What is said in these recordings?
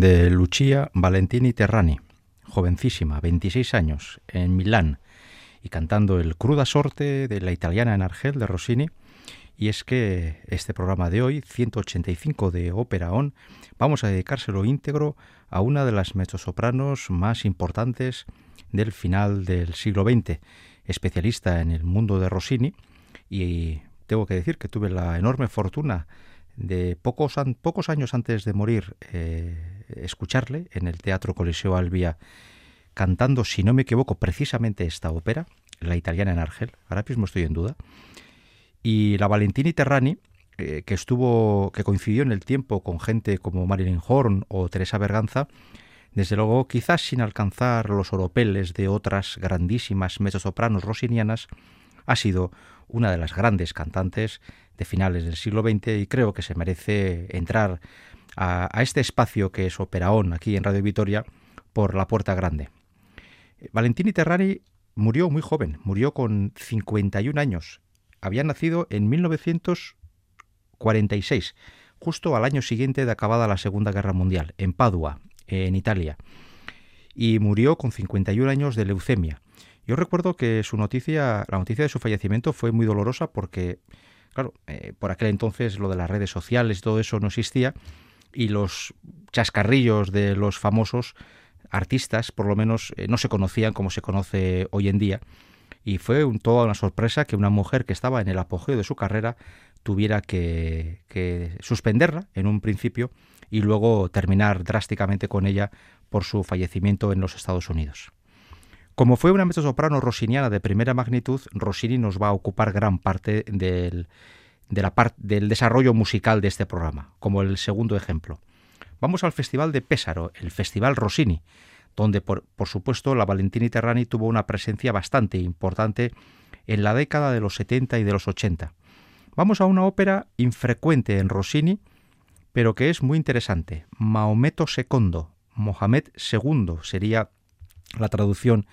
de Lucia Valentini Terrani, jovencísima, 26 años, en Milán, y cantando el Cruda Sorte de la italiana en Argel de Rossini. Y es que este programa de hoy, 185 de Ópera On, vamos a dedicárselo íntegro a una de las mezzosopranos más importantes del final del siglo XX, especialista en el mundo de Rossini, y tengo que decir que tuve la enorme fortuna de pocos, pocos años antes de morir eh, escucharle en el Teatro Coliseo Albia cantando, si no me equivoco, precisamente esta ópera, la italiana en Argel, ahora mismo estoy en duda, y la Valentini Terrani, eh, que estuvo, que coincidió en el tiempo con gente como Marilyn Horn o Teresa Berganza, desde luego quizás sin alcanzar los oropeles de otras grandísimas mezzosopranos rosinianas, ha sido una de las grandes cantantes de finales del siglo XX y creo que se merece entrar a, este espacio que es Operaón aquí en Radio Vitoria por la puerta grande. Valentini Terrani murió muy joven, murió con 51 años. Había nacido en 1946, justo al año siguiente de acabada la Segunda Guerra Mundial, en Padua, en Italia. Y murió con 51 años de leucemia. Yo recuerdo que su noticia, la noticia de su fallecimiento fue muy dolorosa porque Claro, eh, por aquel entonces lo de las redes sociales y todo eso no existía y los chascarrillos de los famosos artistas, por lo menos, eh, no se conocían como se conoce hoy en día. Y fue un, toda una sorpresa que una mujer que estaba en el apogeo de su carrera tuviera que, que suspenderla en un principio y luego terminar drásticamente con ella por su fallecimiento en los Estados Unidos. Como fue una mezzosoprano rossiniana de primera magnitud, Rossini nos va a ocupar gran parte del, de la del desarrollo musical de este programa, como el segundo ejemplo. Vamos al Festival de Pésaro, el Festival Rossini, donde por, por, supuesto la Valentini Terrani tuvo una presencia bastante importante en la década de los 70 y de los 80. Vamos a una ópera infrecuente en Rossini, pero que es muy interesante. Maometo II, Mohamed II sería la traducción,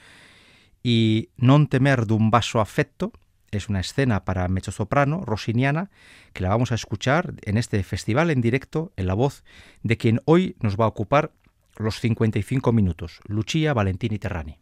y Non temer d'un vaso afecto, es una escena para mezzosoprano rossiniana que la vamos a escuchar en este festival en directo en la voz de quien hoy nos va a ocupar los 55 minutos, Lucia Valentini Terrani.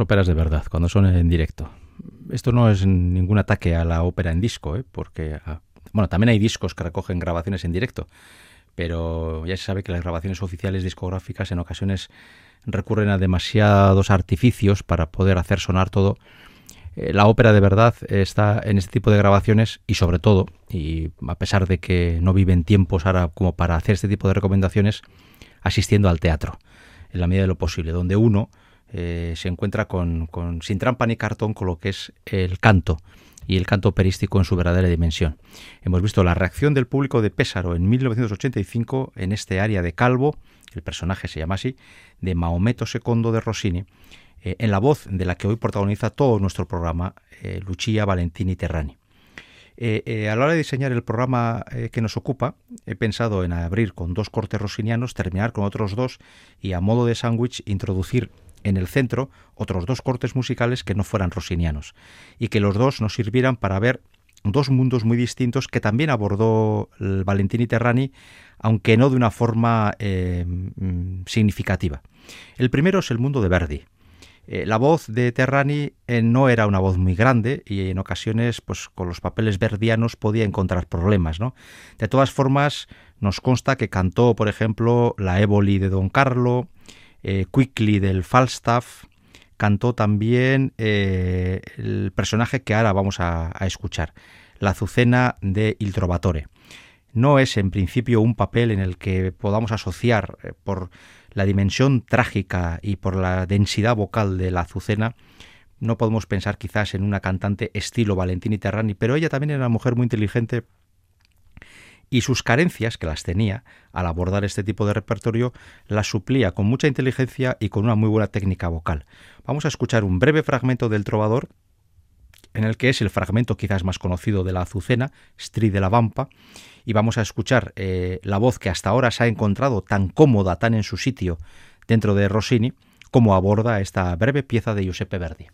Óperas de verdad, cuando son en directo. Esto no es ningún ataque a la ópera en disco, ¿eh? porque ah, bueno, también hay discos que recogen grabaciones en directo, pero ya se sabe que las grabaciones oficiales discográficas en ocasiones recurren a demasiados artificios para poder hacer sonar todo. Eh, la ópera de verdad está en este tipo de grabaciones y sobre todo, y a pesar de que no viven tiempos ahora como para hacer este tipo de recomendaciones, asistiendo al teatro, en la medida de lo posible, donde uno eh, se encuentra con, sin trampa ni cartón con lo que es el canto y el canto operístico en su verdadera dimensión. Hemos visto la reacción del público de Pésaro en 1985 en este área de Calvo, el personaje se llama así, de Maometo II de Rossini, eh, en la voz de la que hoy protagoniza todo nuestro programa, eh, Lucia Valentini Terrani. a la hora de diseñar el programa que nos ocupa, he pensado en abrir con dos cortes rossinianos, terminar con otros dos y a modo de sándwich introducir en el centro otros dos cortes musicales que no fueran rossinianos y que los dos nos sirvieran para ver dos mundos muy distintos que también abordó Valentini Terrani, aunque no de una forma eh, mm, significativa. El primero es el mundo de Verdi. Eh, la voz de Terrani eh, no era una voz muy grande y en ocasiones, pues con los papeles verdianos podía encontrar problemas, ¿no? De todas formas, nos consta que cantó, por ejemplo, la Éboli de Don Carlo, eh, Quickly del Falstaff, cantó también eh, el personaje que ahora vamos a, escuchar, la Azucena de Il Trovatore. No es en principio un papel en el que podamos asociar eh, por la dimensión trágica y por la densidad vocal de la Azucena, no podemos pensar quizás en una cantante estilo Valentini Terrani, pero ella también era una mujer muy inteligente y sus carencias, que las tenía al abordar este tipo de repertorio, las suplía con mucha inteligencia y con una muy buena técnica vocal. Vamos a escuchar un breve fragmento del trovador, en el que es el fragmento quizás más conocido de la Azucena, Stri de la Vampa, y vamos a escuchar eh, la voz que hasta ahora se ha encontrado tan cómoda, tan en su sitio dentro de Rossini, como aborda esta breve pieza de Giuseppe Verdi.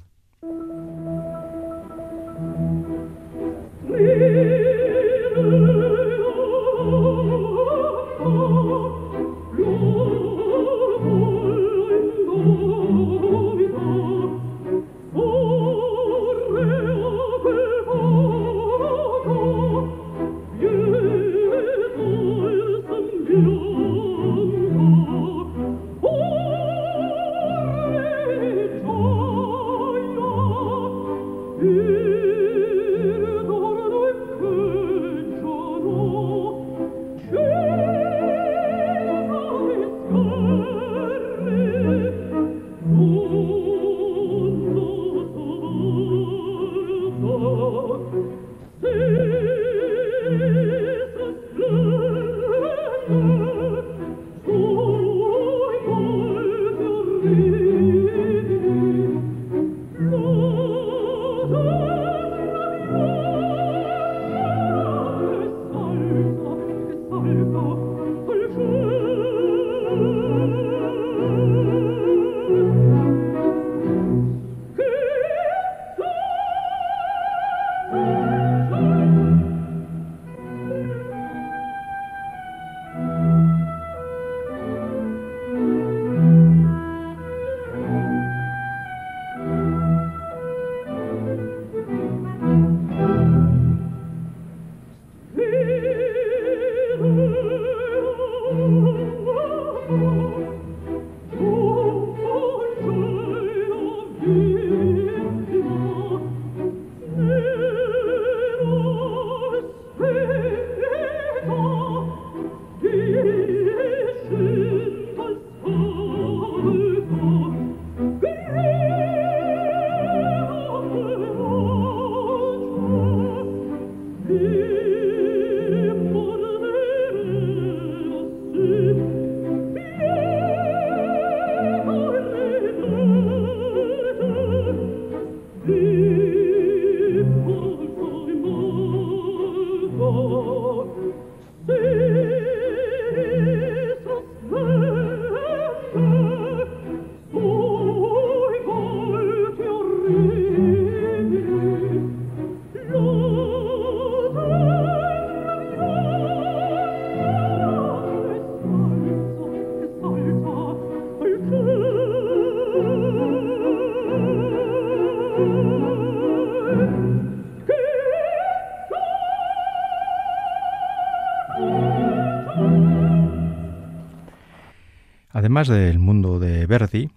Además del mundo de Verdi,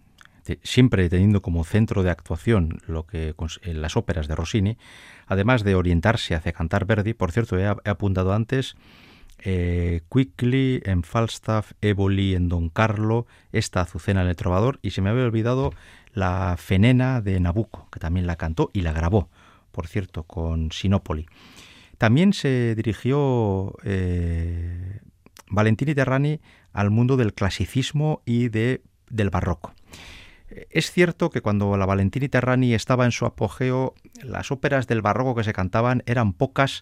siempre teniendo como centro de actuación lo que las óperas de Rossini, además de orientarse hacia cantar Verdi, por cierto, he, apuntado antes eh, Quickly en Falstaff, Éboli en Don Carlo, esta Azucena en el Trovador, y se me había olvidado la Fenena de Nabucco, que también la cantó y la grabó, por cierto, con Sinopoli. También se dirigió eh, Valentini Terrani al mundo del clasicismo y de, del barroco. Es cierto que cuando la Valentini Terrani estaba en su apogeo, las óperas del barroco que se cantaban eran pocas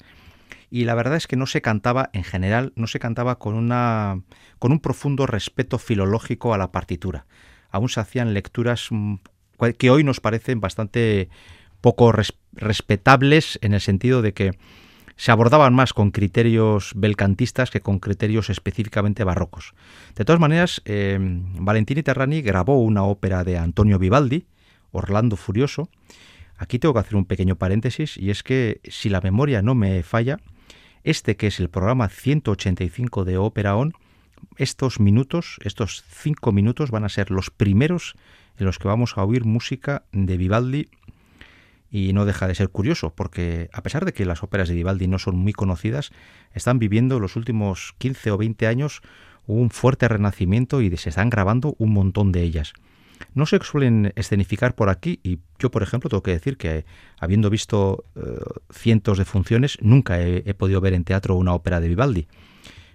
y la verdad es que no se cantaba en general, no se cantaba con una con un profundo respeto filológico a la partitura. Aún se hacían lecturas mm, que hoy nos parecen bastante poco respetables en el sentido de que se abordaban más con criterios belcantistas que con criterios específicamente barrocos. De todas maneras, eh, Valentini Terrani grabó una ópera de Antonio Vivaldi, Orlando Furioso. Aquí tengo que hacer un pequeño paréntesis y es que si la memoria no me falla, este que es el programa 185 de Ópera On, estos minutos, estos cinco minutos van a ser los primeros en los que vamos a oír música de Vivaldi y no deja de ser curioso, porque a pesar de que las óperas de Vivaldi no son muy conocidas, están viviendo los últimos 15 o 20 años un fuerte renacimiento y se están grabando un montón de ellas. No se suelen escenificar por aquí y yo, por ejemplo, tengo que decir que habiendo visto eh, cientos de funciones, nunca he, podido ver en teatro una ópera de Vivaldi.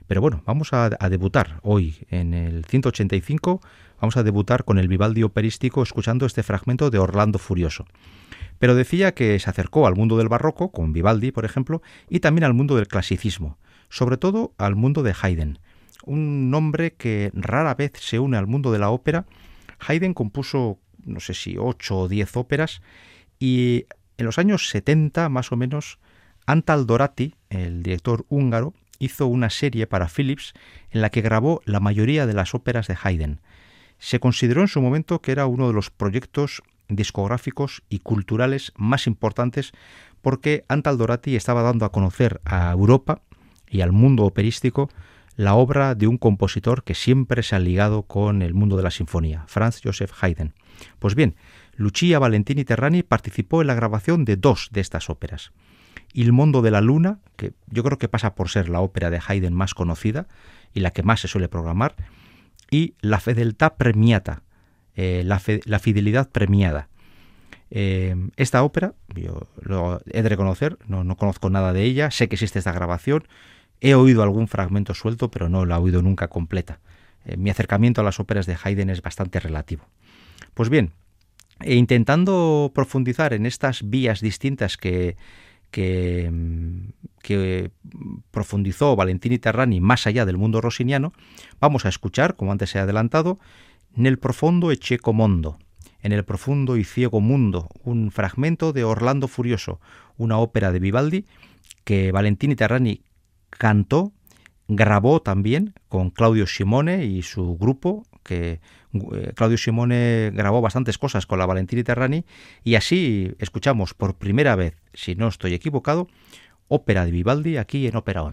Pero bueno, vamos a, a, debutar hoy en el 185, vamos a debutar con el Vivaldi operístico escuchando este fragmento de Orlando Furioso. Pero decía que se acercó al mundo del barroco, con Vivaldi, por ejemplo, y también al mundo del clasicismo, sobre todo al mundo de Haydn, un nombre que rara vez se une al mundo de la ópera. Haydn compuso, no sé si ocho o diez óperas, y en los años 70, más o menos, Antal Dorati, el director húngaro, hizo una serie para Philips en la que grabó la mayoría de las óperas de Haydn. Se consideró en su momento que era uno de los proyectos discográficos y culturales más importantes porque Antal Dorati estaba dando a conocer a Europa y al mundo operístico la obra de un compositor que siempre se ha ligado con el mundo de la sinfonía, Franz Joseph Haydn. Pues bien, Lucia Valentini Terrani participó en la grabación de dos de estas óperas. Il Mondo de la Luna, que yo creo que pasa por ser la ópera de Haydn más conocida y la que más se suele programar, y La Fedeltà Premiata, eh, la, fidelidad premiada. Eh, esta ópera, yo lo he de reconocer, no, no, conozco nada de ella, sé que existe esta grabación, he oído algún fragmento suelto, pero no la he oído nunca completa. Eh, mi acercamiento a las óperas de Haydn es bastante relativo. Pues bien, e intentando profundizar en estas vías distintas que, que, que, profundizó Valentini Terrani más allá del mundo rossiniano, vamos a escuchar, como antes he adelantado, Nel profondo e cieco mondo, en el profundo y ciego mundo, un fragmento de Orlando Furioso, una ópera de Vivaldi que Valentini Terrani cantó, grabó también con Claudio Simone y su grupo, que eh, Claudio Simone grabó bastantes cosas con la Valentini Terrani, y así escuchamos por primera vez, si no estoy equivocado, ópera de Vivaldi aquí en Ópera.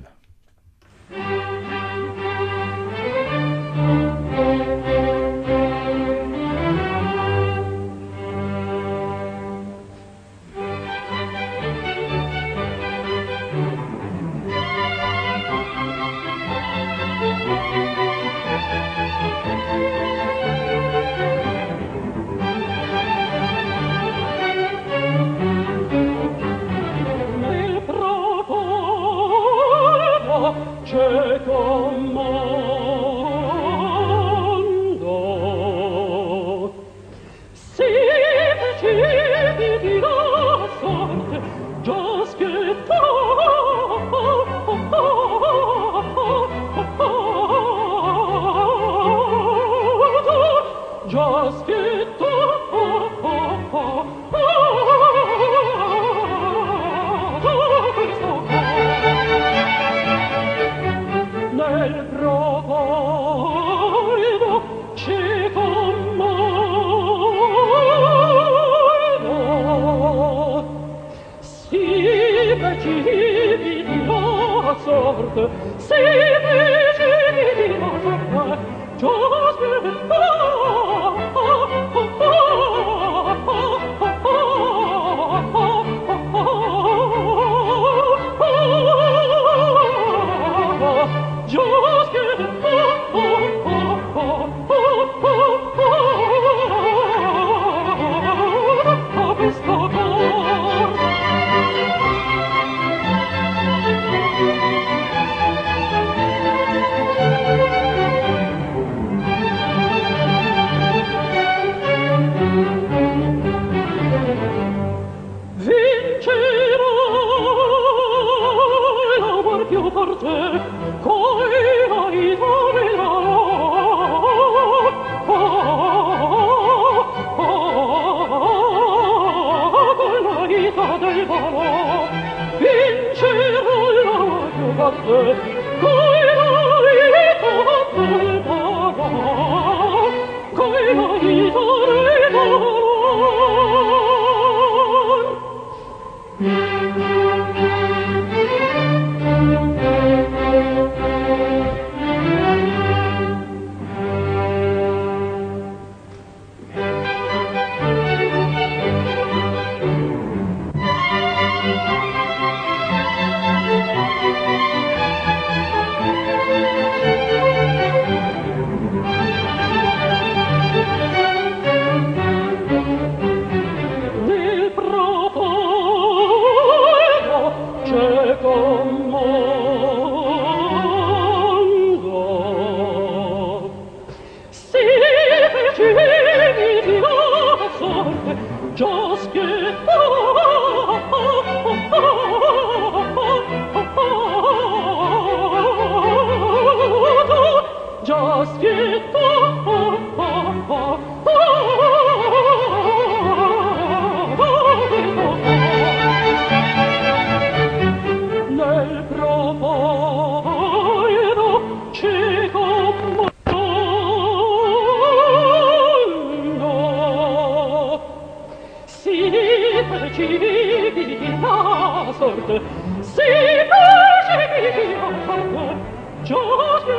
Oh, Si percepi la sorte, si percepi la sorte, già si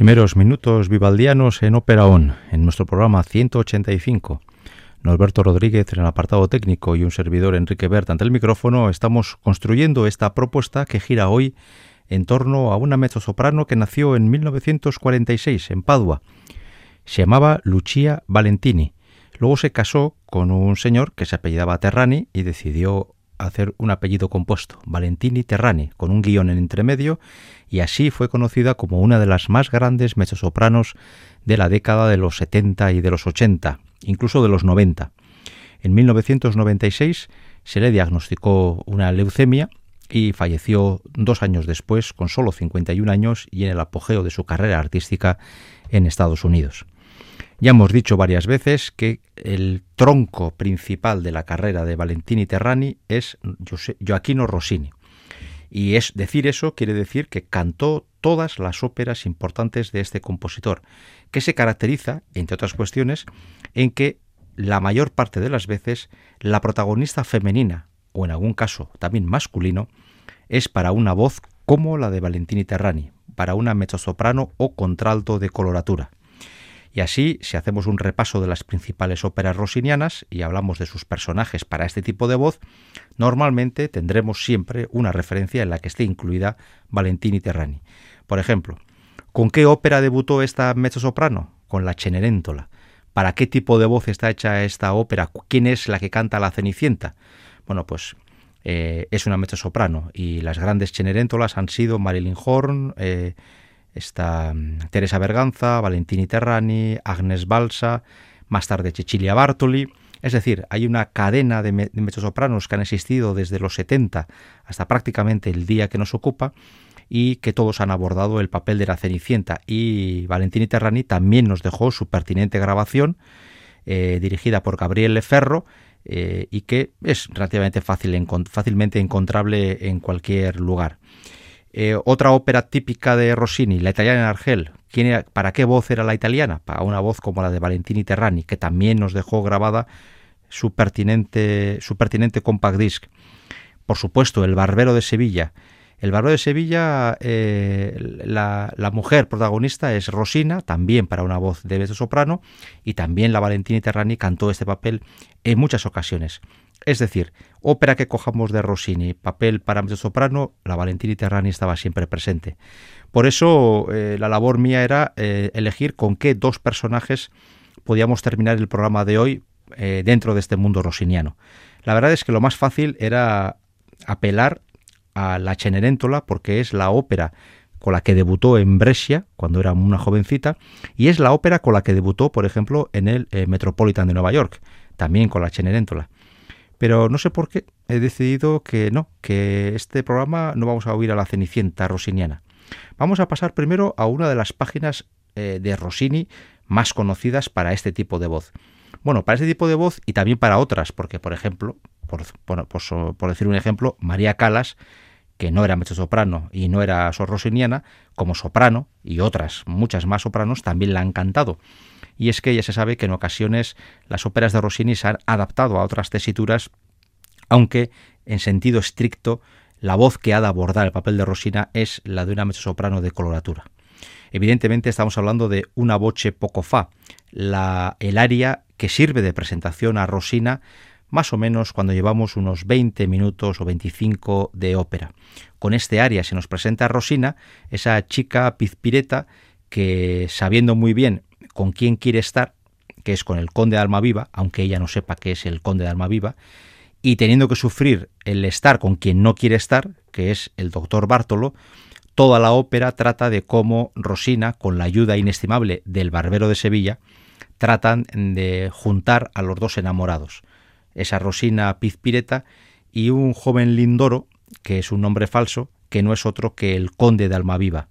primeros minutos vivaldianos en Ópera On, en nuestro programa 185. Norberto Rodríguez en el apartado técnico y un servidor Enrique Bert ante el micrófono, estamos construyendo esta propuesta que gira hoy en torno a una mezzosoprano que nació en 1946 en Padua. Se llamaba Lucia Valentini. Luego se casó con un señor que se apellidaba Terrani y decidió hacer un apellido compuesto, Valentini Terrani, con un guion en entremedio, y así fue conocida como una de las más grandes mezzosopranos de la década de los 70 y de los 80, incluso de los 90. En 1996 se le diagnosticó una leucemia y falleció dos años después, con solo 51 años y en el apogeo de su carrera artística en Estados Unidos. Ya hemos dicho varias veces que el tronco principal de la carrera de Valentini Terrani es Gioacchino Rossini. Y es decir eso quiere decir que cantó todas las óperas importantes de este compositor, que se caracteriza, entre otras cuestiones, en que la mayor parte de las veces la protagonista femenina, o en algún caso también masculino, es para una voz como la de Valentini Terrani, para una mezzosoprano o contralto de coloratura. Y así, si hacemos un repaso de las principales óperas rossinianas y hablamos de sus personajes para este tipo de voz, normalmente tendremos siempre una referencia en la que esté incluida Valentini Terrani. Por ejemplo, ¿con qué ópera debutó esta mezzosoprano? Con la Cenerentola. ¿Para qué tipo de voz está hecha esta ópera? ¿Quién es la que canta la Cenicienta? Bueno, pues eh, es una mezzosoprano y las grandes Cenerentolas han sido Marilyn Horn, eh, está mm, Teresa Berganza, Valentini Terrani, Agnes Balsa, más tarde Cecilia Bartoli. Es decir, hay una cadena de, mezzosopranos que han existido desde los 70 hasta prácticamente el día que nos ocupa y que todos han abordado el papel de la Cenicienta. Y Valentini Terrani también nos dejó su pertinente grabación eh, dirigida por Gabriel Leferro eh, y que es relativamente fácil, fácilmente encontrable en cualquier lugar. Eh, otra ópera típica de Rossini, La italiana en Argel. ¿Para qué voz era la italiana? Para una voz como la de Valentini Terrani, que también nos dejó grabada su pertinente, su pertinente compact disc. Por supuesto, El Barbero de Sevilla, El Barbero de Sevilla, eh, la, mujer protagonista es Rosina, también para una voz de mezzo soprano, y también la Valentina Terrani cantó este papel en muchas ocasiones. Es decir, ópera que cojamos de Rossini, papel para mezzo soprano, la Valentina Terrani estaba siempre presente. Por eso eh, la labor mía era eh, elegir con qué dos personajes podíamos terminar el programa de hoy dentro de este mundo rossiniano. La verdad es que lo más fácil era apelar a la Cenerentola porque es la ópera con la que debutó en Brescia cuando era una jovencita y es la ópera con la que debutó, por ejemplo, en el eh, Metropolitan de Nueva York, también con la Cenerentola. Pero no sé por qué he decidido que no, que este programa no vamos a oír a la Cenicienta rossiniana. Vamos a pasar primero a una de las páginas eh, de Rossini más conocidas para este tipo de voz. Bueno, para este tipo de voz y también para otras, porque por ejemplo, por, decir un ejemplo, María Calas, que no era soprano y no era sorrosiniana, como soprano y otras muchas más sopranos también la han cantado. Y es que ya se sabe que en ocasiones las óperas de Rossini se han adaptado a otras tesituras, aunque en sentido estricto la voz que ha de abordar el papel de Rosina es la de una soprano de coloratura. Evidentemente estamos hablando de una voce poco fa, la, el aria que sirve de presentación a Rosina más o menos cuando llevamos unos 20 minutos o 25 de ópera. Con este aria se nos presenta Rosina, esa chica pizpireta que sabiendo muy bien con quién quiere estar, que es con el conde de Almaviva, aunque ella no sepa qué es el conde de Almaviva, y teniendo que sufrir el estar con quien no quiere estar, que es el doctor Bartolo, toda la ópera trata de cómo Rosina, con la ayuda inestimable del barbero de Sevilla, tratan de juntar a los dos enamorados esa Rosina Pizpireta, y un joven Lindoro, que es un nombre falso, que no es otro que el conde de Almaviva.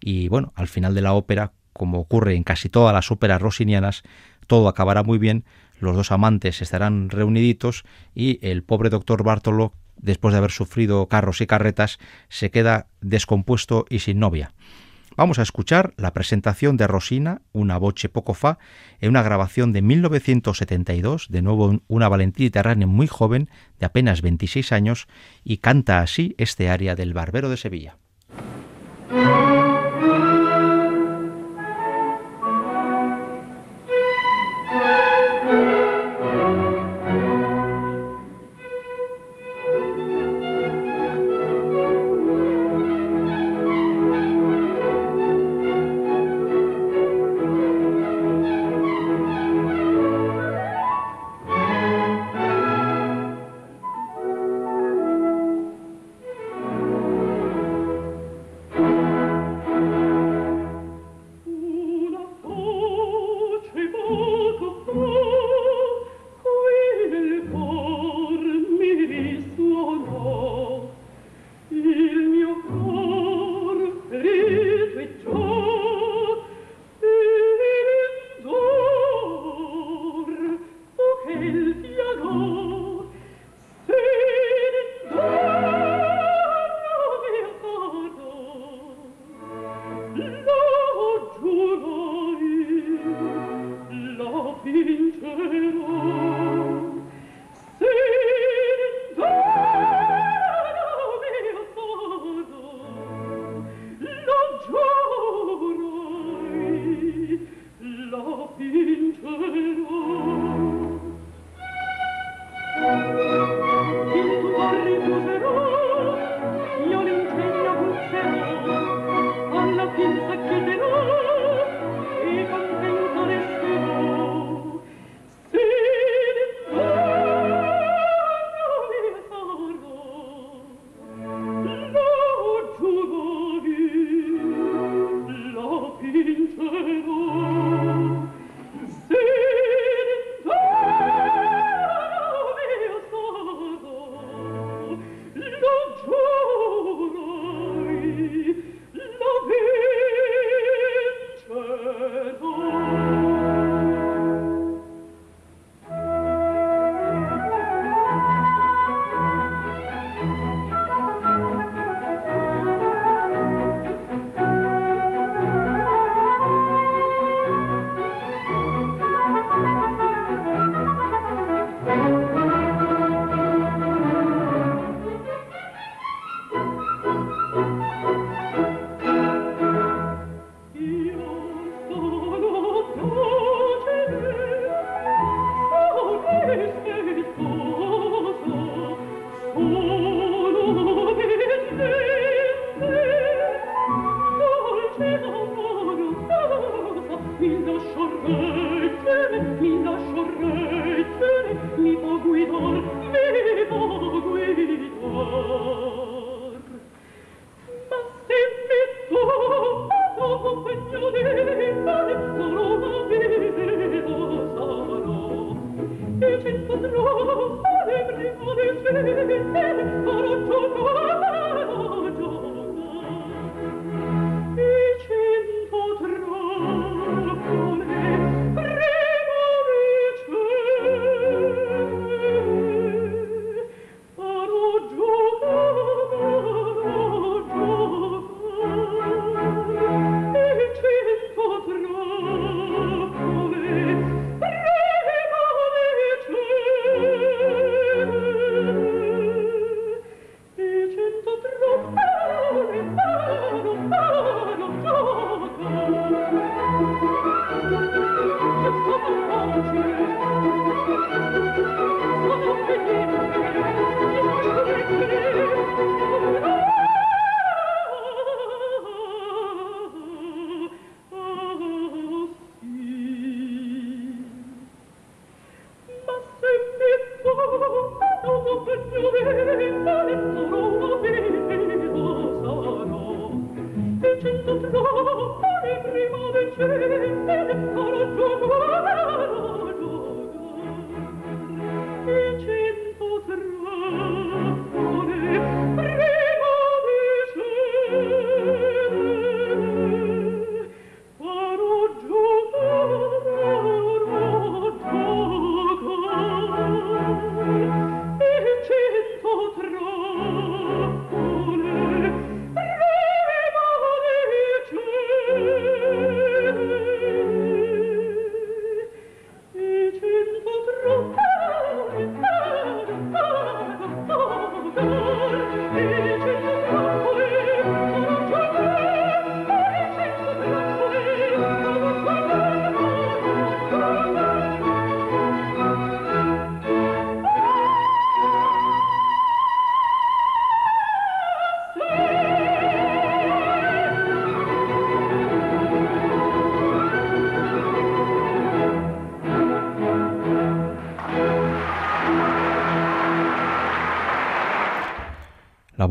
Y bueno, al final de la ópera, como ocurre en casi todas las óperas rosinianas, todo acabará muy bien, los dos amantes estarán reuniditos y el pobre doctor Bartolo, después de haber sufrido carros y carretas, se queda descompuesto y sin novia. Vamos a escuchar la presentación de Rosina, una voce poco fa, en una grabación de 1972, de nuevo una Valentina Terrane muy joven, de apenas 26 años, y canta así este aria del Barbero de Sevilla. lo giurai, lo vincerò. Ooh.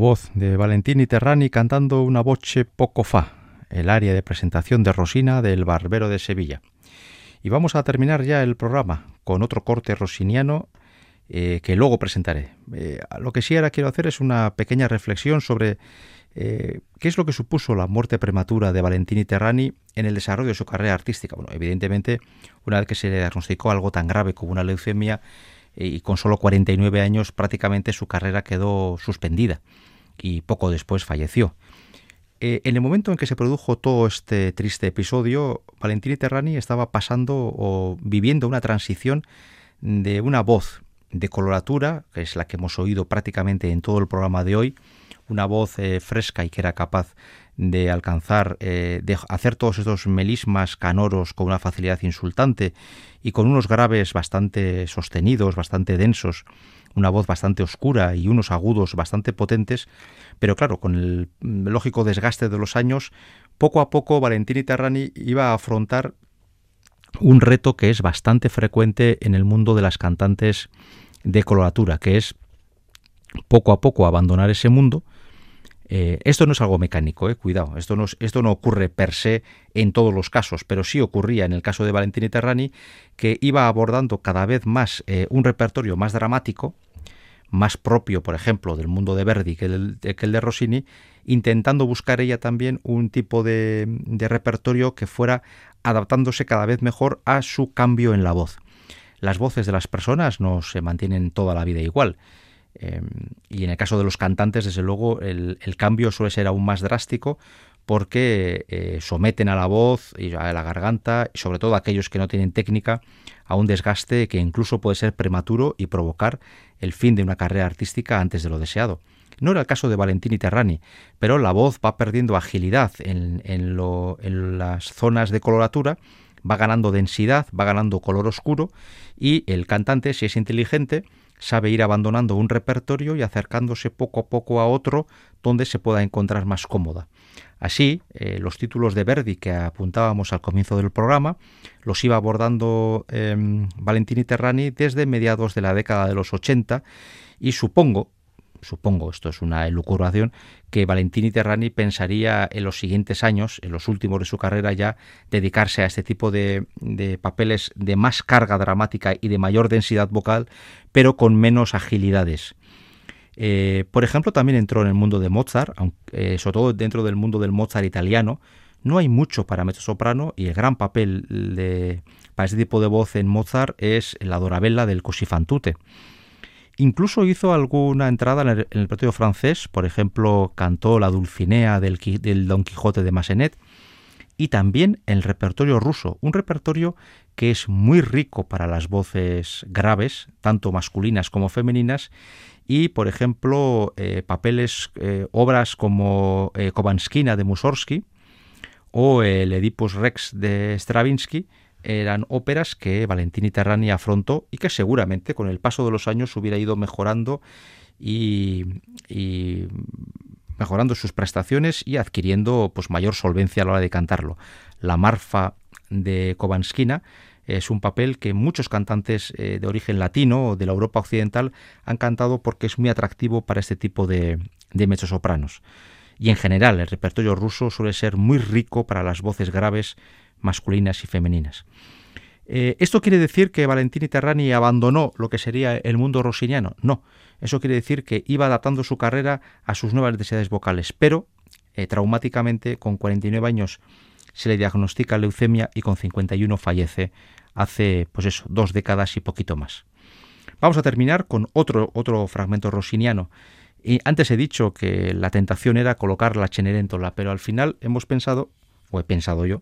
Voz de Valentini Terrani cantando una voce poco fa, el área de presentación de Rosina del Barbero de Sevilla. Y vamos a terminar ya el programa con otro corte rosiniano eh, que luego presentaré. Eh, lo que sí ahora quiero hacer es una pequeña reflexión sobre eh, qué es lo que supuso la muerte prematura de Valentini Terrani en el desarrollo de su carrera artística. Bueno, evidentemente, una vez que se le diagnosticó algo tan grave como una leucemia, y con solo 49 años prácticamente su carrera quedó suspendida y poco después falleció. Eh, en el momento en que se produjo todo este triste episodio, Valentini Terrani estaba pasando o viviendo una transición de una voz de coloratura, que es la que hemos oído prácticamente en todo el programa de hoy, una voz eh, fresca y que era capaz de alcanzar, eh, de hacer todos estos melismas canoros con una facilidad insultante y con unos graves bastante sostenidos, bastante densos, una voz bastante oscura y unos agudos bastante potentes, pero claro, con el lógico desgaste de los años, poco a poco Valentini Terrani iba a afrontar un reto que es bastante frecuente en el mundo de las cantantes de coloratura, que es poco a poco abandonar ese mundo eh, esto no es algo mecánico, eh, cuidado, esto no, ocurre per se en todos los casos, pero sí ocurría en el caso de Valentini Terrani, que iba abordando cada vez más eh, un repertorio más dramático, más propio, por ejemplo, del mundo de Verdi que el, que el de Rossini, intentando buscar ella también un tipo de, de repertorio que fuera adaptándose cada vez mejor a su cambio en la voz. Las voces de las personas no se mantienen toda la vida igual Em, y en el caso de los cantantes, desde luego, el, cambio suele ser aún más drástico porque eh, someten a la voz y a la garganta, y sobre todo aquellos que no tienen técnica, a un desgaste que incluso puede ser prematuro y provocar el fin de una carrera artística antes de lo deseado. No era el caso de Valentini Terrani, pero la voz va perdiendo agilidad en, en las zonas de coloratura, va ganando densidad, va ganando color oscuro y el cantante, si es inteligente, sabe ir abandonando un repertorio y acercándose poco a poco a otro donde se pueda encontrar más cómoda. Así, eh, los títulos de Verdi que apuntábamos al comienzo del programa los iba abordando eh, Valentini Terrani desde mediados de la década de los 80 y supongo supongo, esto es una elucubración, que Valentini Terrani pensaría en los siguientes años, en los últimos de su carrera ya, dedicarse a este tipo de, papeles de más carga dramática y de mayor densidad vocal, pero con menos agilidades. Eh, por ejemplo, también entró en el mundo de Mozart, eh, sobre todo dentro del mundo del Mozart italiano. No hay mucho para soprano y el gran papel de, para este tipo de voz en Mozart es la Dorabella del Così fan. Incluso hizo alguna entrada en el, repertorio francés, por ejemplo, cantó la Dulcinea del, Don Quijote de Massenet, y también en el repertorio ruso, un repertorio que es muy rico para las voces graves, tanto masculinas como femeninas, y por ejemplo eh, papeles, eh, obras como eh, Kovanskina de Mussorgsky o el Oedipus Rex de Stravinsky, eran óperas que Valentini Terrani afrontó y que seguramente con el paso de los años hubiera ido mejorando y, mejorando sus prestaciones y adquiriendo pues mayor solvencia a la hora de cantarlo. La Marfa de Kovanskina Es un papel que muchos cantantes eh, de origen latino o de la Europa occidental han cantado porque es muy atractivo para este tipo de, de mezzosopranos. Y en general, el repertorio ruso suele ser muy rico para las voces graves masculinas y femeninas. Eh, ¿Esto quiere decir que Valentini Terrani abandonó lo que sería el mundo rossiniano? No, eso quiere decir que iba adaptando su carrera a sus nuevas necesidades vocales, pero eh, traumáticamente con 49 años se le diagnostica leucemia y con 51 fallece hace pues eso, dos décadas y poquito más. Vamos a terminar con otro, otro fragmento rossiniano. Y antes he dicho que la tentación era colocar la Cenerentola, pero al final hemos pensado, o he pensado yo,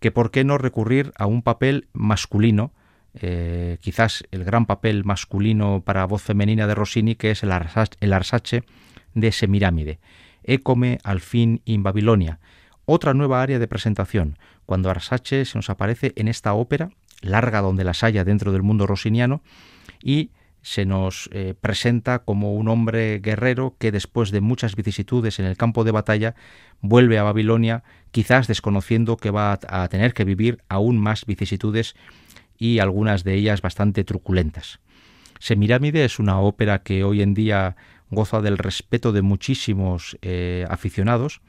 que por qué no recurrir a un papel masculino, eh, quizás el gran papel masculino para voz femenina de Rossini, que es el, Arsace de Semirámide. Écome al fin in Babilonia. Otra nueva área de presentación, cuando Arsace se nos aparece en esta ópera, larga donde las haya dentro del mundo rossiniano, y se nos eh, presenta como un hombre guerrero que después de muchas vicisitudes en el campo de batalla vuelve a Babilonia, quizás desconociendo que va a tener que vivir aún más vicisitudes y algunas de ellas bastante truculentas. Semirámide es una ópera que hoy en día goza del respeto de muchísimos eh, aficionados.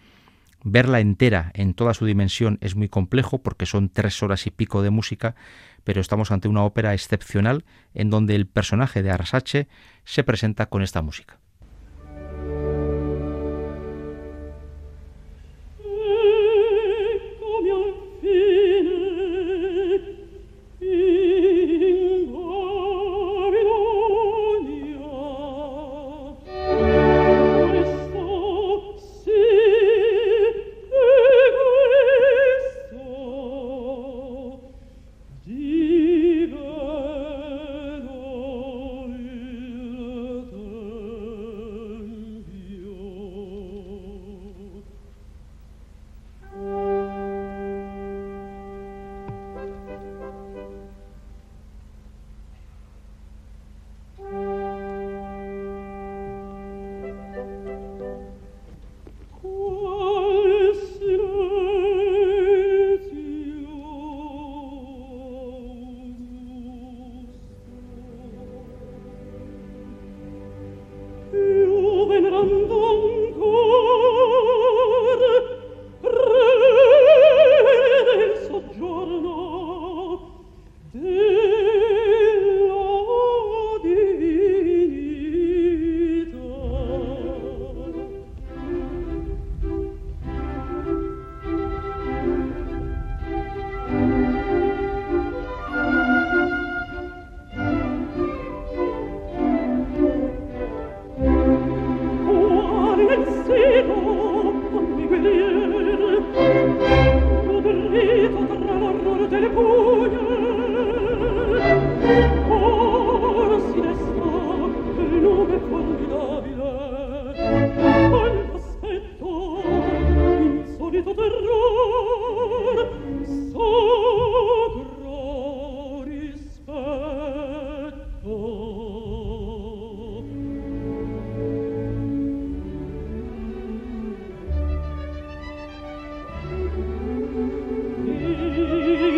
Verla entera en toda su dimensión es muy complejo porque son tres horas y pico de música, pero estamos ante una ópera excepcional en donde el personaje de Arsace se presenta con esta música.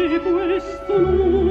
questo non